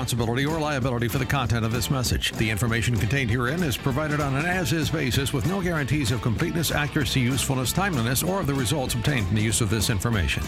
responsibility or liability for the content of this message. The information contained herein is provided on an as is basis with no guarantees of completeness, accuracy, usefulness, timeliness, or of the results obtained in the use of this information.